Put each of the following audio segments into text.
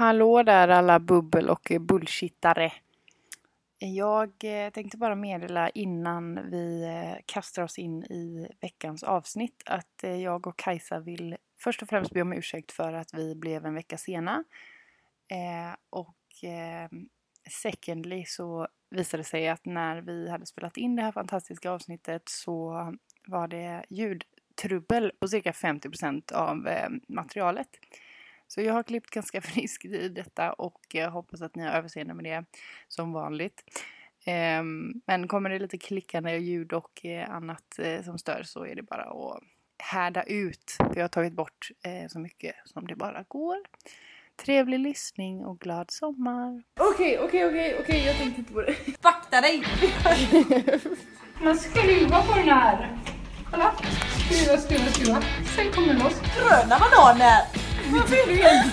Hallå där alla bubbel och bullshittare. Jag eh, tänkte bara meddela innan vi eh, kastar oss in i veckans avsnitt att eh, jag och Kajsa vill först och främst be om ursäkt för att vi blev en vecka sena. Och secondly så visade det sig att när vi hade spelat in det här fantastiska avsnittet så var det ljudtrubbel på cirka 50% av materialet. Så jag har klippt ganska friskt i detta och jag hoppas att ni har överseende med det som vanligt. Ehm, men kommer det lite klickande ljud och eh, annat eh, som stör så är det bara att härda ut. För jag har tagit bort eh, så mycket som det bara går. Trevlig lyssning och glad sommar. Okej, okej, okej, okej, jag tänkte inte på det. Vakta dig! Man skruvar på den här. Kolla. Skruva, skruva, skruva. Sen kommer det loss. Gröna bananer! Varför är du helt...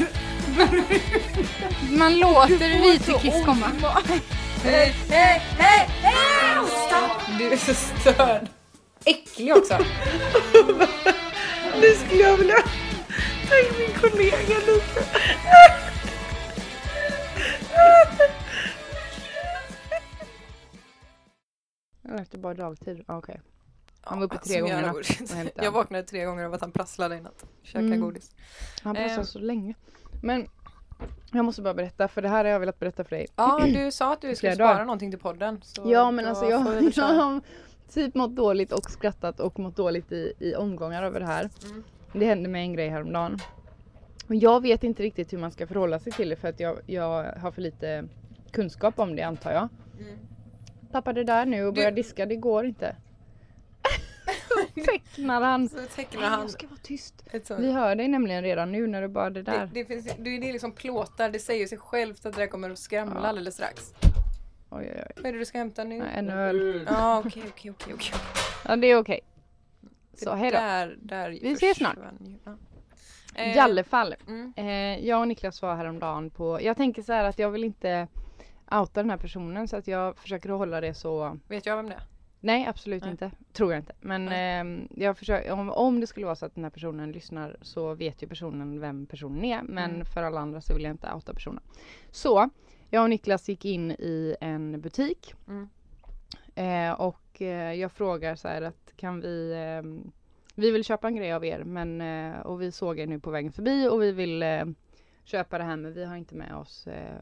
Man låter Vitrikiss komma. Hej, hej, hej, hej! Du är så störd. Äcklig också. nu skulle jag vilja ta in min kollega lite. Efter bara dagtid? Okej. Okay. Han var uppe tre gånger natt. Jag vaknade tre gånger av att han prasslade i natt. Käka mm. godis. Han prasslade eh. så länge. Men jag måste bara berätta, för det här har jag velat berätta för dig. Ja, du sa att du skulle spara dagar. någonting till podden. ja, men alltså jag, jag har typ mått dåligt och skrattat och mått dåligt i, i omgångar över det här. Mm. Det hände mig en grej häromdagen. Och jag vet inte riktigt hur man ska förhålla sig till det för att jag, jag har för lite kunskap om det antar jag. Mm. Tappade där nu och började diska, det går inte tecknar han. Så tecknar han. Jag ska vara tyst. Vi hör dig nämligen redan nu när du bara det där. Det, det, finns, det är liksom plåtar, det säger sig självt att det där kommer att skramla ja. alldeles strax. Oj, oj, oj. Vad är det du ska hämta nu? Nej, en öl. Ja okej okej okej. Ja det är okej. Så hejdå. Där, där Vi ses snart. I alla fall. Mm. Eh, jag och Niklas var häromdagen på, jag tänker så här att jag vill inte outa den här personen så att jag försöker hålla det så. Vet jag vem det är? Nej absolut Nej. inte. Tror jag inte. Men eh, jag försöker, om, om det skulle vara så att den här personen lyssnar så vet ju personen vem personen är. Men mm. för alla andra så vill jag inte outa personen. Så jag och Niklas gick in i en butik. Mm. Eh, och eh, jag frågar så här att kan vi ehm, Vi vill köpa en grej av er men eh, och vi såg er nu på vägen förbi och vi vill eh, köpa det här men vi har inte med oss eh,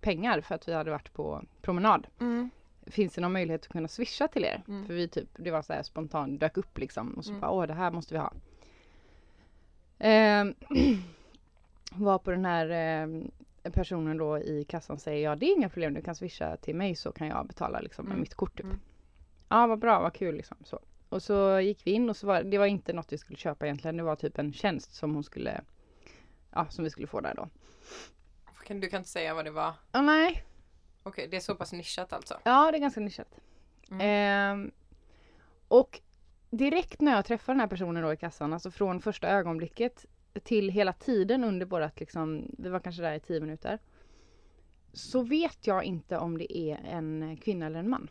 pengar för att vi hade varit på promenad. Mm finns det någon möjlighet att kunna swisha till er? Mm. För vi typ, det var så här spontant, dök upp liksom och så mm. bara åh det här måste vi ha. Eh, var på den här eh, personen då i kassan säger ja det är inga problem du kan swisha till mig så kan jag betala liksom med mm. mitt kort typ. Mm. Ja vad bra, vad kul liksom så. Och så gick vi in och så var det var inte något vi skulle köpa egentligen. Det var typ en tjänst som hon skulle Ja som vi skulle få där då. Du kan inte säga vad det var? Oh, nej Okej, det är så pass nischat alltså? Ja, det är ganska nischat. Mm. Eh, och direkt när jag träffar den här personen då i kassan, alltså från första ögonblicket till hela tiden under vårat liksom, vi var kanske där i tio minuter. Så vet jag inte om det är en kvinna eller en man.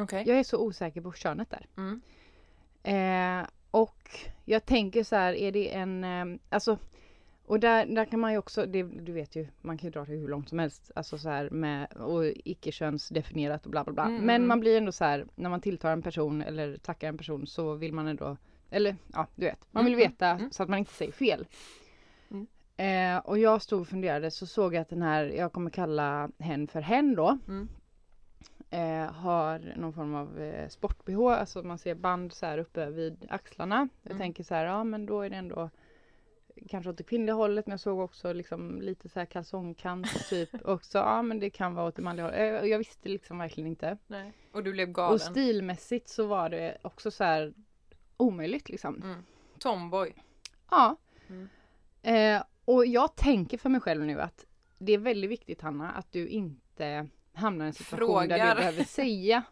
Okay. Jag är så osäker på könet där. Mm. Eh, och jag tänker så här, är det en, eh, alltså och där, där kan man ju också, det, du vet ju, man kan ju dra det hur långt som helst. Alltså så här med, och icke-könsdefinierat och bla bla bla. Mm. Men mm. man blir ändå så här, när man tilltar en person eller tackar en person så vill man ändå, eller ja du vet, man vill mm. veta mm. så att man inte säger fel. Mm. Eh, och jag stod och funderade så såg jag att den här, jag kommer kalla hen för hen då. Mm. Eh, har någon form av eh, sport-bh, alltså man ser band så här uppe vid axlarna. Jag tänker så här, ja men då är det ändå kanske åt det kvinnliga hållet men jag såg också liksom lite så här kalsongkant typ också. Ja men det kan vara åt det manliga hållet. Jag, jag visste liksom verkligen inte. Nej. Och du blev galen. Och stilmässigt så var det också så här omöjligt liksom. Mm. Tomboy. Ja. Mm. Eh, och jag tänker för mig själv nu att det är väldigt viktigt Hanna att du inte hamnar i en situation Frågar. där du behöver säga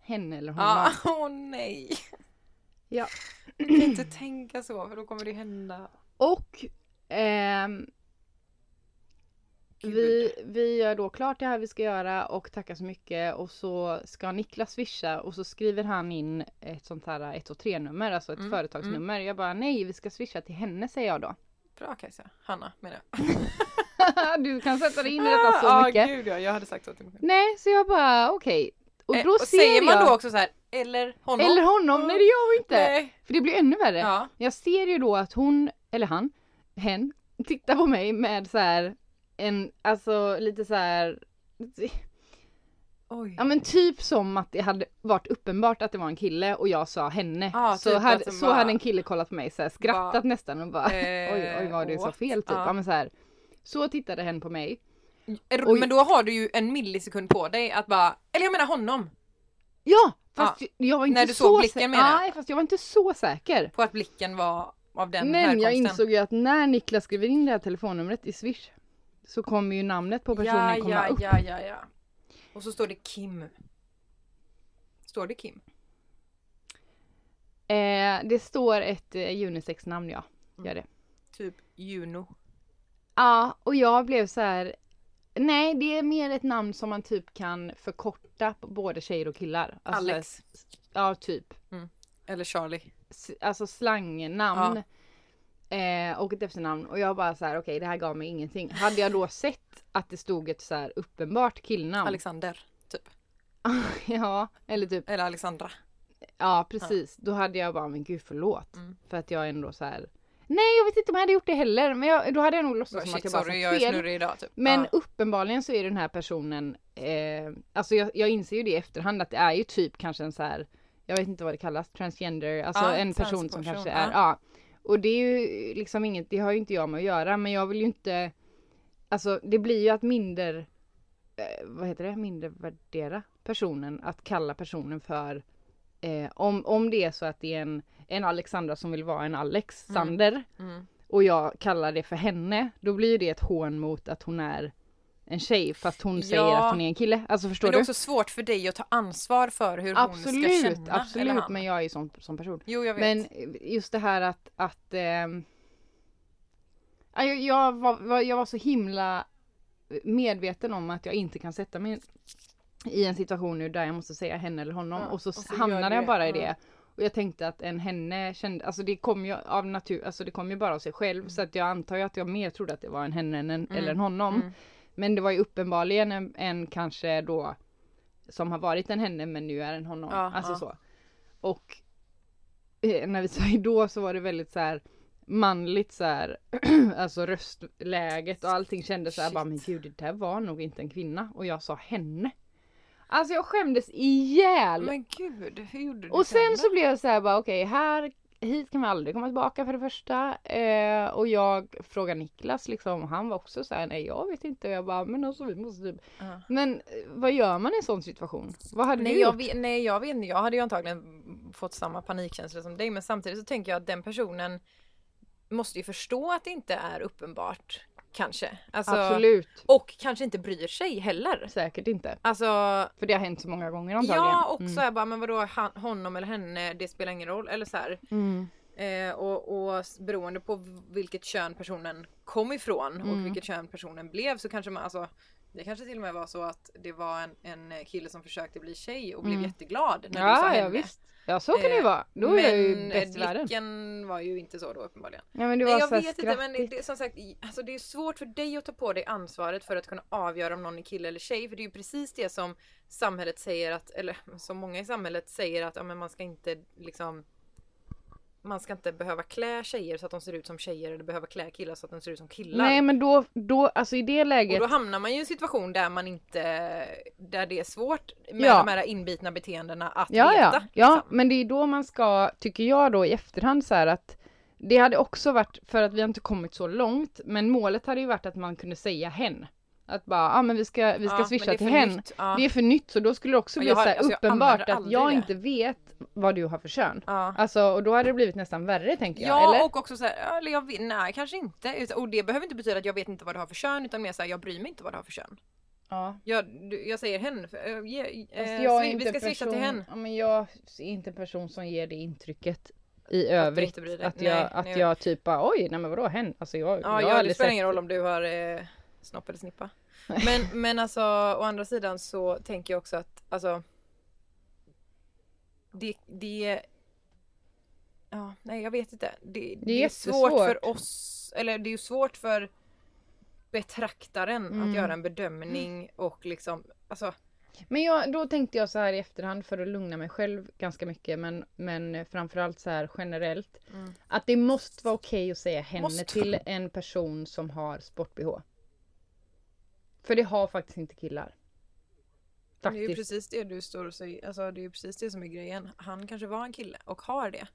henne eller honom. Ja, åh oh, nej. Ja. Du kan inte tänka så för då kommer det hända. Och ehm, vi, vi gör då klart det här vi ska göra och tackar så mycket och så ska Niklas swisha och så skriver han in ett sånt här 123 nummer, alltså ett mm. företagsnummer. Jag bara nej vi ska swisha till henne säger jag då. Bra Kajsa, Hanna menar jag. du kan sätta dig in i detta så ah, mycket. gud ja, jag hade sagt så till mig. Nej, så jag bara okej. Och Eh, då och ser säger man jag, då också så här, eller honom? eller honom, nej det gör vi inte. Nej. För det blir ännu värre. Ja. Jag ser ju då att hon, eller han, hen, tittar på mig med så här en, alltså lite så här Oj. Ja men typ som att det hade varit uppenbart att det var en kille och jag sa henne. Ja, så typ hade, så bara- hade en kille kollat på mig så här, skrattat Bara, nästan och bara eh, oj oj vad du sa what? fel typ. Ja. Ja. men så, här, så tittade hen på mig. Oj. Men då har du ju en millisekund på dig att bara, eller jag menar honom, Ja! Fast jag var inte När du så såg blicken menar. Nej fast jag var inte så säker. på att blicken var av den Men jag härkomsten. insåg ju att när Niklas skriver in det här telefonnumret i Swish så kommer ju namnet på personen ja, komma ja, upp. ja, ja, ja. Och så står det Kim. Står det Kim? Eh, det står ett eh, unisex-namn ja. Mm. Gör det. Typ Juno. Ja, och jag blev så här. Nej, det är mer ett namn som man typ kan förkorta på både tjejer och killar. Alltså, Alex. Ja, typ. Eller Charlie. Alltså slangnamn. Eh, och ett efternamn. Och jag bara så här, okej det här gav mig ingenting. Hade jag då sett att det stod ett så här uppenbart killnamn. Alexander. Typ. ja, eller typ. Eller Alexandra. Ja, precis. Då hade jag bara, men gud förlåt. Mm. För att jag ändå så här. Nej, jag vet inte om jag hade gjort det heller. Men jag, då hade jag nog låtsats som att jag bara sorry, sagt jag är fel. idag typ. Men ja. uppenbarligen så är den här personen, eh, alltså jag, jag inser ju det i efterhand att det är ju typ kanske en så här, jag vet inte vad det kallas, transgender, alltså Ja, en person som kanske ja. är, ja. Och det är ju liksom inget, det har ju inte jag med att göra, men jag vill ju inte, alltså det blir ju att minder, eh, vad heter det, mindervärdera personen, att kalla personen för, eh, om, om det är så att det är en, en Alexandra som vill vara en Alexander, Mm. och jag kallar det för henne, då blir ju det ett hån mot att hon är en tjej fast hon säger Ja. att hon är en kille. Alltså förstår Men det är du? också svårt för dig att ta ansvar för hur hon ska Absolut, känna. absolut, men jag är ju sån som person. Jo jag vet. Men just det här att, att ja, jag, jag, var, jag var så himla medveten om att jag inte kan sätta mig i en situation nu där jag måste säga henne eller honom Ja, och så, och så hamnade du jag bara i det. Och jag tänkte att en henne kände, alltså det kom ju av natur, alltså det kom ju bara av sig själv så att jag antar ju att jag mer trodde att det var en henne än en, eller en honom. Mm. Men det var ju uppenbarligen en, en kanske då som har varit en henne men nu är en honom. Ja, alltså ja. så. Och eh, när vi sa då så var det väldigt så här manligt så här, alltså röstläget och allting kändes så här Shit. bara men gud det där var nog inte en kvinna och jag sa henne. Alltså jag skämdes ihjäl. Men gud, hur gjorde du Och sen då? så blev jag så här bara okej här hit kan vi aldrig komma tillbaka för det första. Eh, och jag frågade Niklas liksom, han var också så här nej jag vet inte. Och jag bara men alltså vi måste typ. Ja. Men eh, vad gör man i en sån situation? Vad hade Nej du jag, gjort? vet, nej jag vet inte, jag hade ju antagligen fått samma panikkänsla som dig men samtidigt så tänker jag att den personen måste ju förstå att det inte är uppenbart kanske. Alltså, Absolut. Och kanske inte bryr sig heller. Säkert inte. Alltså För det har hänt så många gånger antagligen. Ja och Mm. så här bara men vadå han, honom eller henne det spelar ingen roll eller så här. Mm. Eh, och, och beroende på vilket kön personen kom ifrån Mm. och vilket kön personen blev så kanske man alltså det kanske till och med var så att det var en, en kille som försökte bli tjej och blev Mm. jätteglad när du sa Ja, henne. ja visst. Ja så kan det ju Eh, vara. Då är jag ju men bäst i världen. blicken var ju inte så då uppenbarligen. Ja men det Nej var jag så vet inte men skrattigt. det, som sagt alltså det är svårt för dig att ta på dig ansvaret för att kunna avgöra om någon är kille eller tjej för det är ju precis det som samhället säger att eller som många i samhället säger att ja, men man ska inte liksom man ska inte behöva klä tjejer så att de ser ut som tjejer eller behöva klä killar så att de ser ut som killar. Nej men då, då, alltså i det och läget. då hamnar man ju i en situation där man inte där det är svårt med Ja. de här inbitna beteendena att Ja, veta. ja, ja, liksom. men det är då man ska, tycker jag då i efterhand så här att det hade också varit, för att vi har inte kommit så långt, men målet hade ju varit att man kunde säga hen. Att bara, ja ah, men vi ska, vi ska Ja, swisha till för hen. nytt, ja. Det är för nytt så då skulle det också bli jag har- så alltså, jag uppenbart använder att jag det. inte vet vad du har för kön. Ja. Alltså och då hade det blivit nästan värre tänker jag. Ja eller? och också så här, eller jag vet, nej kanske inte. Och det behöver inte betyda att jag vet inte vad du har för kön utan mer så här, jag bryr mig inte vad du har för kön. ja. Jag, jag säger hen, äh, jag vi ska swisha till hen. Ja, men jag är inte en person som ger det intrycket i övrigt. dig. Att jag, Nej, att nej. jag typ bara oj, nej men vadå hen? Alltså jag, Ja, jag har ja det spelar sett- ingen roll om du har eh, snopp eller snippa. Men, men alltså å andra sidan så tänker jag också att alltså det, det Ja, nej jag vet inte. Det, det, är svårt för oss, eller det är ju svårt för betraktaren Mm. att göra en bedömning och liksom alltså Men jag, då tänkte jag så här i efterhand för att lugna mig själv ganska mycket men, men framförallt så här generellt. Mm. Att det måste vara okej att säga henne Måste. till en person som har sport-bh. För det har faktiskt inte killar. det är ju Faktiskt. precis det du står och säger. Alltså det är ju precis det som är grejen. Han kanske var en kille och har det.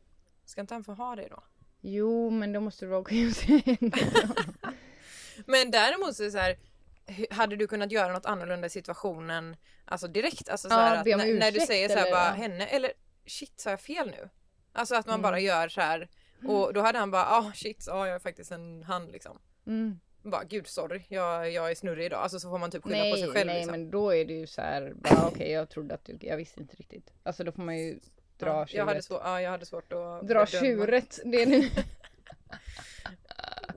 Ska inte han få ha det då? Jo men då måste det vara okej att. Men däremot så är det så här. Hade du kunnat göra något annorlunda i situationen? Alltså direkt. Alltså så Ja, här att be om när, du ursäkt säger så här eller- bara ja. henne eller shit sa jag fel nu? Alltså att man Mm. bara gör så här. Och då hade han bara ah shit ja jag är faktiskt en han liksom. Mm. Bara gud sorry jag, jag är snurrig idag. Alltså så får man typ skylla Nej, på sig själv nej liksom. men då är det ju så här, okej jag trodde att du, jag visste inte riktigt. Alltså då får man ju dra ja, jag, hade tjuret. svår, ja, jag hade svårt att Dra bedöma. tjuret, det är nu.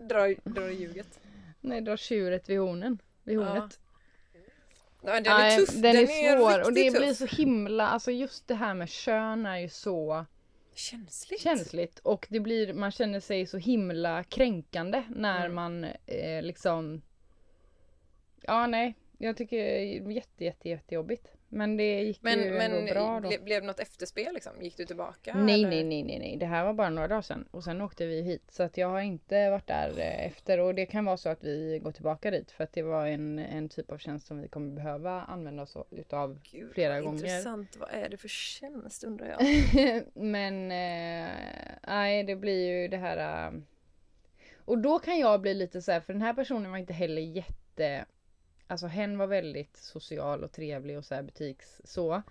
Dra, dra ljuget. Nej, dra tjuret vid hornen. Vid Ja. hornet. Nej, den Nej, är tuff. Den, är svår och det riktigt blir tuff. så himla, alltså just det här med kön är ju så känsligt. känsligt och det blir, man känner sig så himla kränkande när Mm. man eh, liksom Ja nej, jag tycker det är jätte jätte jättejobbigt. Men det gick Men, ju men ändå bra då. ble, blev det något efterspel liksom? Gick du tillbaka? Nej, eller? nej, nej, nej, nej. Det här var bara några dagar sedan. Och sen åkte vi hit. Så att jag har inte varit där eh, efter. Och det kan vara så att vi går tillbaka dit. För att det var en, en typ av tjänst som vi kommer behöva använda oss utav Gud, flera vad gånger. Intressant. Vad är det för tjänst undrar jag? Men eh, nej, det blir ju det här. eh, och då kan jag bli lite så här, för den här personen var inte heller jätte Alltså hen var väldigt social och trevlig och så här butiks så.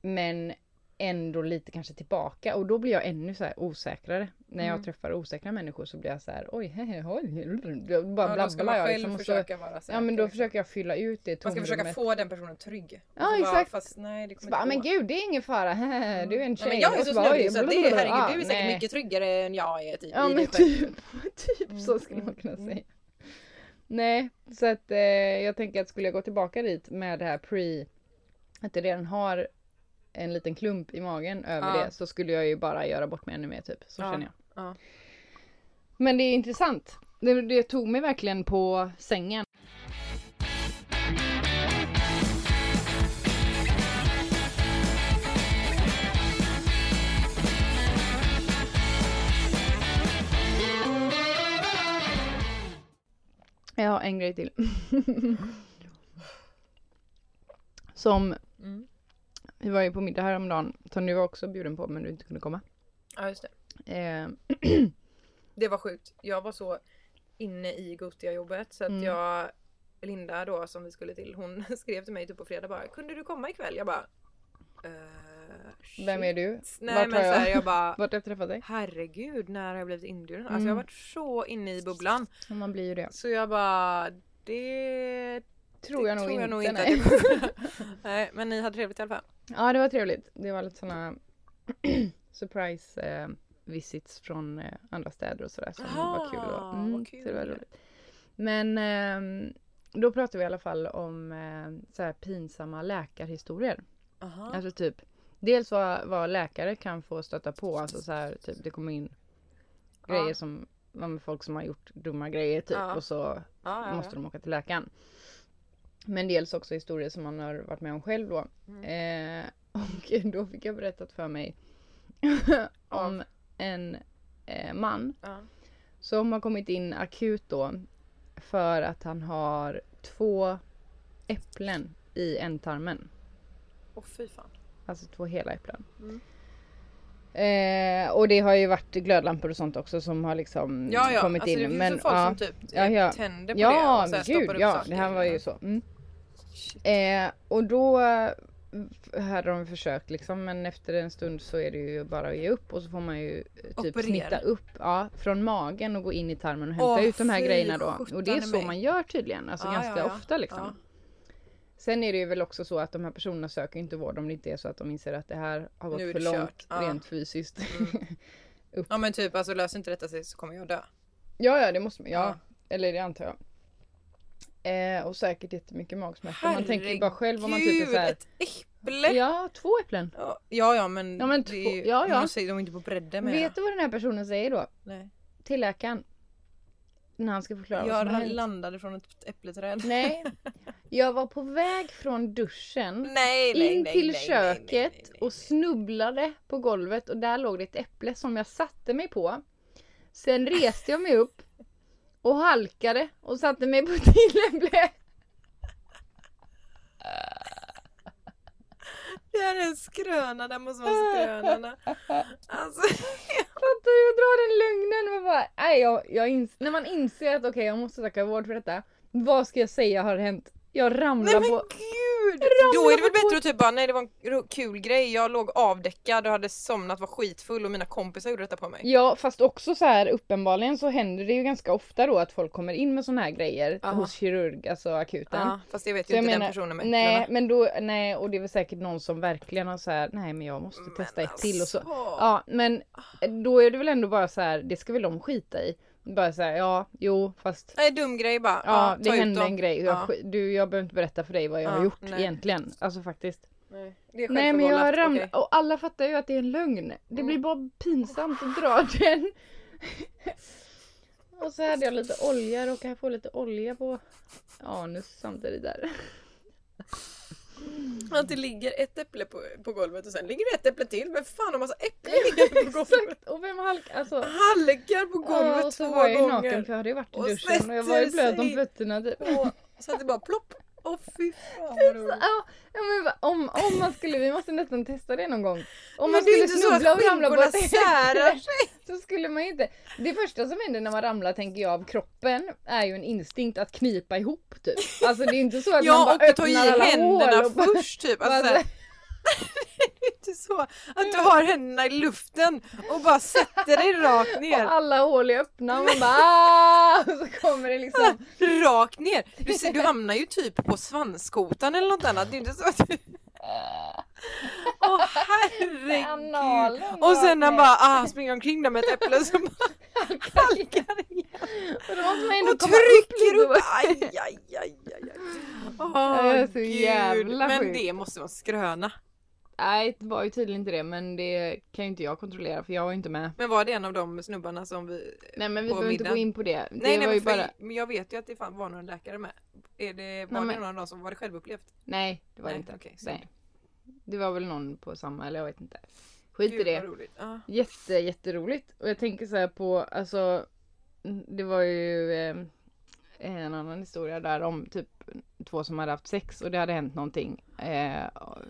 Men ändå lite kanske tillbaka och då blir jag ännu så osäkrare. När jag Mm. träffar osäkra människor så blir jag så här oj, hehe, oj, bara Ja, då ska man jag själv liksom. Och så, försöka vara säker. ja men då försöker jag fylla ut det Man ska försöka tomrummet. få den personen trygg. Ja, så bara, exakt. Fast nej det Så kommer bara, inte men gud det är ingen fara, du är en tjej. men jag är så bara, oj, så att det, herregud du är säkert nej. mycket tryggare än jag är typ, Ja men typ, typ så Mm, skulle man mm, kunna mm. säga. Nej, så att eh, jag tänker att skulle jag gå tillbaka dit med det här pre, att det redan har en liten klump i magen över Ja. det så skulle jag ju bara göra bort mig ännu mer typ. Så Ja, känner jag. ja. Men det är intressant. Det, det tog mig verkligen på sängen. Jag har en grej till. Som, Mm. vi var ju på middag häromdagen som du var också bjuden på men du inte kunde komma. ja just det. Eh, Det var sjukt. Jag var så inne i Gotia jobbet så att Mm. jag Linda då som vi skulle till hon skrev till mig typ på fredag bara Kunde du komma ikväll? Jag bara eh, vem är shit. du? Nej Vart men har så jag- här, jag bara Vart jag träffat dig? Herregud när har jag blivit inbjuden? Alltså Mm. jag har varit så inne i bubblan. Man blir ju det. Så jag bara Det Tror jag, det nog, tror jag inte, nog inte nej. Nej men ni hade trevligt i alla fall. Ja det var trevligt. Det var lite sådana surprise eh, visits från eh, andra städer och sådär som var kul. Och, Aha, vad Så det var kul. roligt. Men ehm, då pratade vi i alla fall om eh, så här pinsamma läkarhistorier. Aha. Alltså typ Dels vad, vad läkare kan få stöta på. Alltså så här, typ det kommer in Ja. grejer som ja, med folk som har gjort dumma grejer typ Ja. och så ja, måste de åka till läkaren. Men dels också historier som man har varit med om själv då. Mm. Eh, och då fick jag berättat för mig om en eh, man som har kommit in akut då för att han har två äpplen i ändtarmen. Åh fy fan. Alltså två hela äpplen. Mm. Eh, och det har ju varit glödlampor och sånt också som har liksom Ja ja, kommit alltså det in. finns Men, ju folk ja, som typ Ja, ja. tänder på det ja och sen gud upp ja, saker. det här var ju så. Mm. Eh, och då eh, hade de försökt liksom men efter en stund så är det ju bara att ge upp och så får man ju eh, typ Operera. snitta upp ja, från magen och gå in i tarmen och hämta Åh, ut de här grejerna då. Och det är så mig. man gör tydligen, alltså ganska ofta liksom. Ja. Sen är det ju väl också så att de här personerna söker inte vård om det inte är så att de inser att det här har gått för långt kört. Ja. rent fysiskt. Ja men typ alltså löser inte detta sig så kommer jag dö. ja ja det måste man, ja. Ja. Eller det antar jag. Eh, och säkert jättemycket magsmärta. Man tänker ju bara själv om man typ är Herregud, så här, ett äpple! Ja, två äpplen. Ja ja, ja men, Ja, men två- ju, ja, ja. De säger de är inte på bredden med Vet du vad den här personen säger då? Nej. Till läkaren. när han ska förklara vad som har Jag hänt. landade från ett äppleträd. Nej, jag var på väg från duschen Nej, nej, in till nej, köket och snubblade på golvet och där låg det ett äpple som jag satte mig på. Sen reste jag mig upp och halkade och satte mig på till äpple. Det här är en skröna, det måste vara skrönorna. Alltså, Fattar du? Jag drar den lögnen. Man bara, nej, jag, jag när man inser att okej jag måste tacka vård för detta. Vad ska jag säga har hänt? Jag nej ramlar men på... gud! Då är det väl bättre att typ bara, nej det var en kul grej, jag låg avdäckad och hade somnat, var skitfull och mina kompisar gjorde detta på mig. Ja fast också så här uppenbarligen så händer det ju ganska ofta då att folk kommer in med såna här grejer Ja. hos kirurg, alltså akuten. Ja, fast jag vet Så ju jag inte menar, den personen med nej äpplena. men då, nej och det är väl säkert någon som verkligen har så här, nej men jag måste Men testa ett till och så. alltså. Ja men då är det väl ändå bara så här, det ska väl de skita i. Bara så här, ja, jo fast Nej, dum grej bara. Ja, ta det hände en grej. Jag, Ja. du, jag behöver inte berätta för dig vad jag Ja, har gjort nej. egentligen. Alltså faktiskt. Nej, Nej men jag ramlade okej. och alla fattar ju att det är en lögn. Det Mm. blir bara pinsamt att dra den. och så hade jag lite olja, råkade jag få lite olja på anus samtidigt där. Att det ligger ett äpple på, på golvet och sen ligger det ett äpple till. Men fan har massa äpplen liggande på golvet? Och vem halk... Alltså. Halkar på golvet och så två var jag ju gånger. naken för jag hade ju varit i Och duschen och jag var ju blöt om fötterna typ. Och så att det bara plopp. Åh fy fan vad roligt. Ja, ja, men om, om man skulle, vi måste nästan testa det någon gång. Om man skulle så snubbla och ramla på särar så skulle man inte. Det första som händer när man ramlar tänker jag av kroppen är ju en instinkt att knipa ihop typ. Alltså det är inte så att man Ja bara och ta i öppnar alla händerna hål och bara, först typ. Alltså, bara, det är inte så att du har händerna i luften och bara sätter dig rakt ner. och alla hål är öppna och man bara "Ah!" och så kommer det liksom. Rakt ner! Du, ser, du hamnar ju typ på svanskotan eller något annat. Det är inte så att du... Åh herregud! Analen Och sen han bara ah, springer omkring där med ett äpple så bara halkar igen. Och upp trycker lite. upp! Aj, aj, aj, aj. Åh, Det är så gud. jävla Men det måste vara skröna. Nej det var ju tydligen inte det men det kan ju inte jag kontrollera för jag var ju inte med. Men var det en av de snubbarna som vi... Nej men vi behöver inte gå in på det. det Nej, nej var ju men, bara... men jag vet ju att det fan var någon läkare med. Är det, var Nej, det men- någon av dem som var det självupplevt? Nej det var Nej, det inte. synd. nej. Det var väl någon på samma eller jag vet inte. Skit i Gud, vad det. roligt. Ja. Jätte jätteroligt. Och jag tänker så här på alltså. Det var ju eh, en annan historia där om typ två som hade haft sex och det hade hänt någonting. Eh,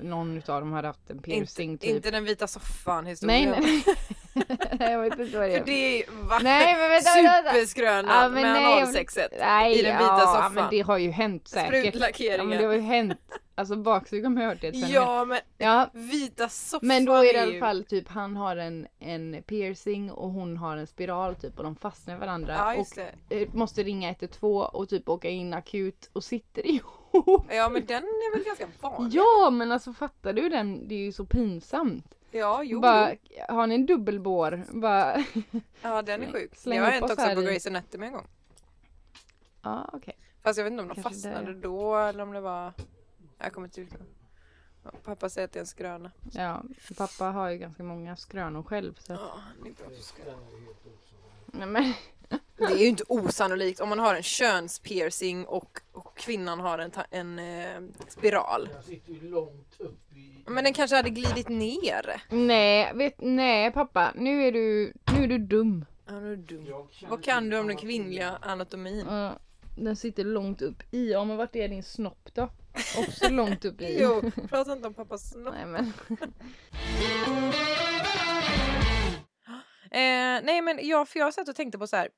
någon utav dem hade haft en piercing Inte, typ. inte den vita soffan nej historien. nej. nej. jag vet inte vad det För är. det är? Nej men vänta vänta. superskröna Ja, men med nej, analsexet. Nej, i den vita ja, soffan. men det har ju hänt säkert. Ja, Sprutlackeringen. men det har ju hänt. Alltså baksugan har jag hört det. Ja men ja. vita soffan Men då är det i alla fall typ han har en, en piercing och hon har en spiral typ och de fastnar i varandra. Ja och det. eh, måste ringa 112 och typ åka in akut och sitter ihop. Ja men den är väl ganska vanlig? Ja men alltså fattar du den? Det är ju så pinsamt. Ja jo. bara, har ni en dubbelbår? Bara, Ja den är sjuk. Det har hänt också på Grace Anatomy en gång. ja okej. Fast jag vet inte om de Kanske fastnade det. då eller om det var... Jag kommer inte ihåg. Pappa säger att det är en skröna. Ja, pappa har ju ganska många skrönor själv så. Ja, det är bra du ska- Nej, men, Det är ju inte osannolikt om man har en könspiercing och, och kvinnan har en, en eh, spiral. Jag sitter ju långt upp i... Men den kanske hade glidit ner. nej, vet, nej pappa, nu är du, nu är du dum. Ja, nu är du dum. Vad kan du om den kvinnliga anatomin? Ja, den sitter långt upp i. Ja men vart är din snopp då? Också långt upp i. Jo, prata inte om pappas snopp. Nej men. Eh, nej men jag, för jag satt och tänkte på så här.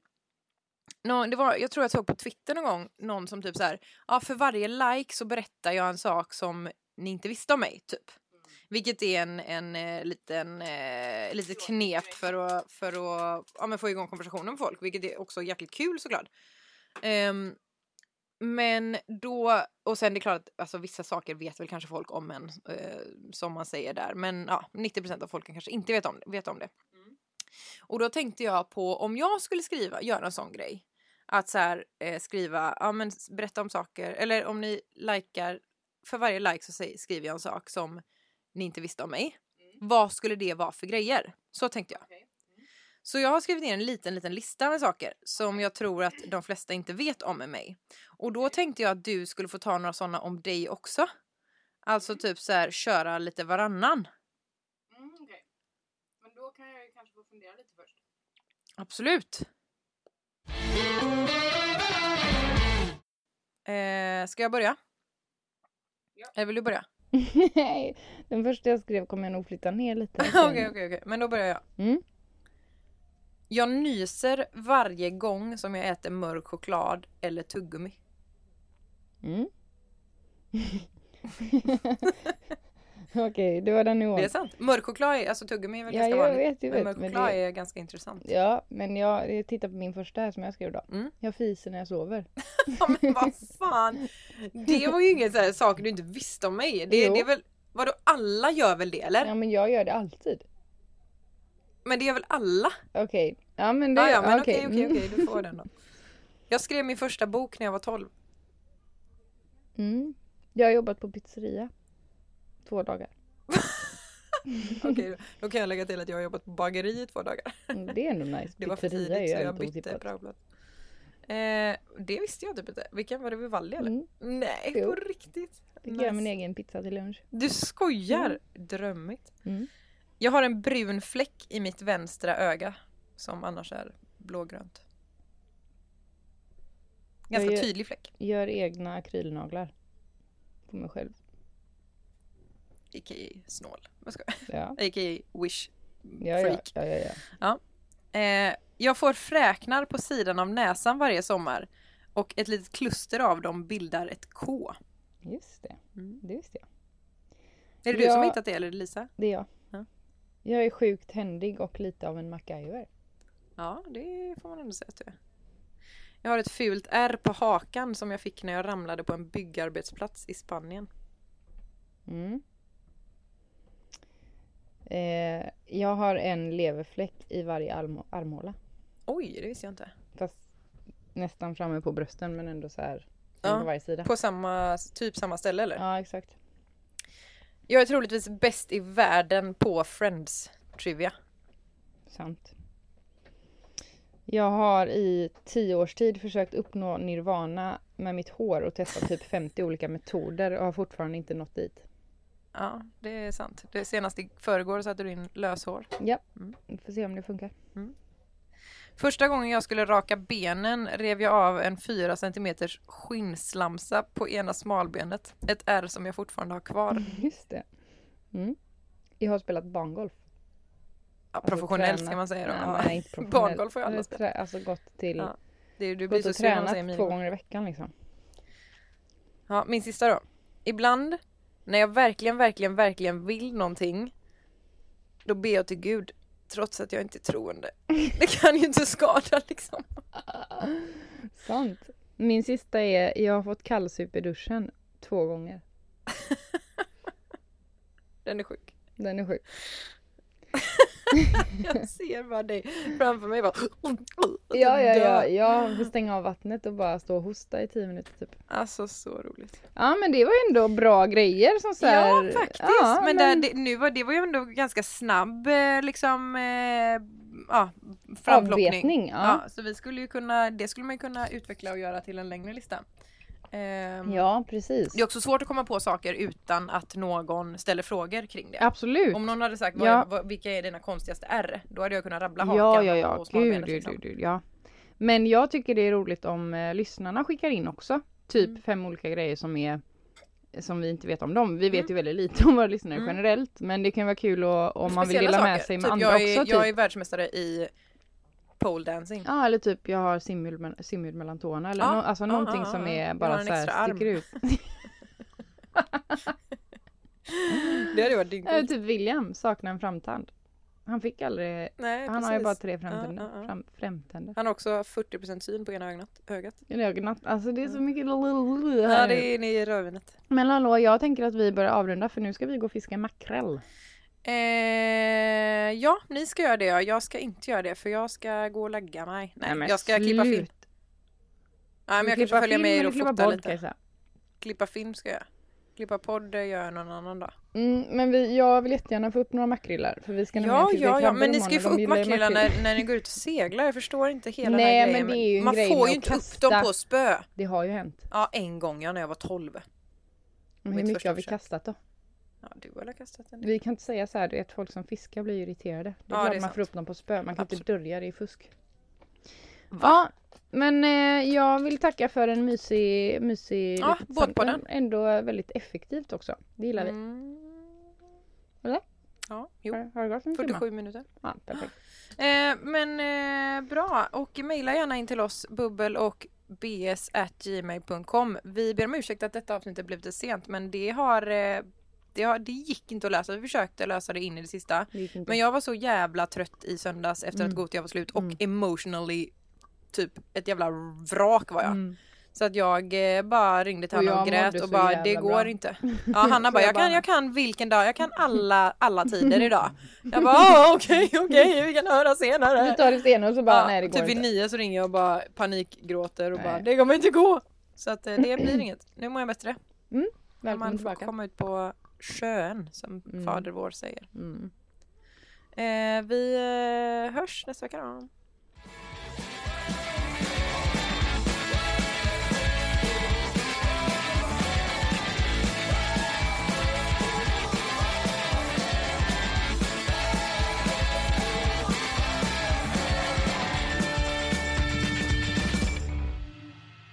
Nå, det var, jag tror jag såg på Twitter någon gång någon som typ så här. Ja för varje like så berättar jag en sak som ni inte visste om mig typ. Vilket är en, en eh, liten, eh, litet knep för att, för att ja, men få igång konversationen med folk. Vilket är också jäkligt kul såklart. Ehm, men då, och sen det är klart att alltså, vissa saker vet väl kanske folk om en, eh, som man säger där. Men ja, 90% av folken kanske inte vet om, vet om det. Och då tänkte jag på om jag skulle skriva, göra en sån grej. Att så här, eh, skriva, ja men berätta om saker, eller om ni likar, för varje like så skriver jag en sak som ni inte visste om mig. Vad skulle det vara för grejer? Så tänkte jag. Så jag har skrivit ner en liten, liten lista med saker som jag tror att de flesta inte vet om mig. Och då tänkte jag att du skulle få ta några sådana om dig också. Alltså typ så här köra lite varannan. Mm, okay. Men då kan jag ju kanske få fundera lite först. Absolut. Eh, ska jag börja? Ja. Eller vill du börja? Nej, den första jag skrev kommer jag nog flytta ner lite. Okej, okej, okej. Men då börjar jag. Mm. Jag nyser varje gång som jag äter mörk choklad eller tuggummi. Mm. Okej, det var den nivån. Det är sant. Mörk choklad är, alltså tuggummi är väl Ja, ganska vanligt. vet, men vet. mörk Men choklad det... är ganska intressant. Ja, men jag, tittar på min första här som jag skrev då. Mm. Jag fiser när jag sover. Ja, men vad fan. Det var ju ingen här sak du inte visste om mig. Det, Jo. det är väl, vadå alla gör väl det eller? Ja, men jag gör det alltid. Men det gör väl alla? Okej, ja men det... Ja, ja men okej. okej, okej, du får den då. Jag skrev min första bok när jag var 12. Mm. Jag har jobbat på pizzeria. Två dagar. Okej, då kan jag lägga till att jag har jobbat på bageri i två dagar. Mm, Det är ändå nice. Det var för tidigt så jag bytte praoplats. Eh, det visste jag typ inte. Vilken var det vid Valli eller? Mm. Nej, Jo. på riktigt? Fick göra min egen pizza till lunch. Du skojar! Drömmigt. Mm. Jag har en brun fläck i mitt vänstra öga som annars är blågrönt. Ganska Jag gör- tydlig fläck. Gör egna akrylnaglar. På mig själv. A.k.a. snål. Jag skojar. Ja, A.k.a. wish ja, ja. freak. ja, ja, ja. Eh, jag får fräknar på sidan av näsan varje sommar och ett litet kluster av dem bildar ett K. Just det. Mm. Det visste jag. Är det du Ja. som har hittat det eller Lisa? Det är jag. Ja. Jag är sjukt händig och lite av en MacGyver. Ja, det får man ändå säga att du är. Jag har ett fult R på hakan som jag fick när jag ramlade på en byggarbetsplats i Spanien. Mm. Eh, jag har en leverfläck i varje arm- armhåla. Oj, det visste jag inte. Fast nästan framme på brösten men ändå så här. Ja, På varje sida. På samma, typ samma ställe eller? Ja, exakt. Jag är troligtvis bäst i världen på Friends Trivia. Sant. Jag har i tio års tid försökt uppnå nirvana med mitt hår och testat typ 50 olika metoder och har fortfarande inte nått dit. Ja, det är sant. Det senast i förrgår satte du in löshår. Ja, Mm. vi får se om det funkar. Första gången jag skulle raka benen rev jag av en 4 cm skinnslamsa på ena smalbenet. Ett ärr som jag fortfarande har kvar. Just det. Mm. Jag har spelat bangolf. Ja, Alltså professionellt tränat- ska man säga då. Nej, nej, inte professionellt. Barngolf har alla Eller spelat. trä- Alltså gått till... Ja, Det du blir gått så och tränat två gånger i veckan liksom. Ja, min sista då. Ibland när jag verkligen, verkligen, verkligen vill någonting då ber jag till Gud trots att jag inte är troende. Det kan ju inte skada liksom. Sant. Min sista är, jag har fått kallsup i duschen två gånger. Den är sjuk. Den är sjuk. Jag ser bara dig framför mig bara. Ja, ja, ja. Jag får stänga av vattnet och bara stå och hosta i tio minuter typ. Alltså så roligt. Ja, men det var ju ändå bra grejer som så här, Ja faktiskt. Ja, men Det, det, nu var, det var ju ändå ganska snabb eh, liksom eh, ja, framplockning. Avbetning, ja. Ja, så vi skulle ju kunna, det skulle man ju kunna utveckla och göra till en längre lista. Ehm, Ja, precis. Det är också svårt att komma på saker utan att någon ställer frågor kring det. Absolut. Om någon hade sagt vad, Ja. vad, vilka är dina konstigaste R? Då hade jag kunnat rabbla hakan Ja, ja, ja. och smalbenet. Gud, liksom. gud, gud, ja. Men jag tycker det är roligt om eh, lyssnarna skickar in också. Typ Mm. fem olika grejer som är som vi inte vet om dem. Vi vet ju väldigt lite om våra lyssnare Mm. generellt. Men det kan vara kul och, om man vill Speciella dela med saker. sig med typ, andra jag är, också. Jag typ. är världsmästare i pole dancing. Ja eller typ jag har simhud, simhud mellan tårna eller Ja, nå- alltså ja, någonting ja, som är bara så här sticker ut. Det hade varit dyngcoolt. typ William saknar en framtand. Han fick aldrig, Nej, han har ju precis. bara tre framtänder. Ja, ja, ja. Fram, framtänder. Han har också 40% syn på ena ögat. ögat. I ögonen. Alltså det är så mycket Ja, här det är inne i rödvinet. Men hallå, jag tänker att vi börjar avrunda för nu ska vi gå och fiska makrill. Eh, ja, ni ska göra det. ja. Jag ska inte göra det för jag ska gå och lägga mig. Nej, men jag ska klippa film. slut. Nej, men jag kanske följer film med er och klippa fota podd, lite. Kajsa? Klippa film ska jag. Klippa podd gör någon annan dag. Mm, men vi, jag vill jättegärna få upp några makrillar för vi ska Ja, ja, ja, men ni ska ju få upp makrillar makrill. när, när ni går ut och seglar. Jag förstår inte hela Nej, den här men grejen. det är ju Man grej får ju inte upp dem på spö. Det har ju hänt. Ja, en gång ja, när jag var 12. Men hur mycket har vi kastat då? Ja, du har kastat en del. Vi kan inte säga så här, du vet folk som fiskar blir irriterade. Det är Ja, klart det är man sant. får upp dem på spö, man kan Absolut. inte dölja det i fusk. Ja, men eh, jag vill tacka för en mysig, mysig Ja, båtpodden. Ändå väldigt effektivt också. Det gillar vi. Mm. Eller? Ja, jo. Har, har det gått en timme? 47 minuter. Ja, perfekt. Eh, men eh, bra, och mejla gärna in till oss bubbel och bs@gmail.com. Vi ber om ursäkt att detta avsnitt är blivit lite sent men det har, eh, det det gick inte att lösa. Vi försökte lösa det in i det sista. Det. Men jag var så jävla trött i söndags efter Mm. att Gothia var slut och Mm. emotionally typ ett jävla vrak var jag. Mm. Så att jag eh, bara ringde till Och honom jag och grät och bara det går bra." inte. Ja Hanna bara jag jag kan, jag kan vilken dag, jag kan alla, alla tider idag. Jag bara "Ah, okej okej vi kan höra Vi senare. tar det senare och så bara, Ja, nej det går typ vid inte. nio så ringer jag och bara panikgråter och Nej. bara det kommer inte gå. Så att eh, det blir inget. Nu mår jag bättre. Välkommen Man tillbaka. komma ut på sjön som Mm. fader vår säger. Mm. Eh, vi eh, hörs nästa vecka då.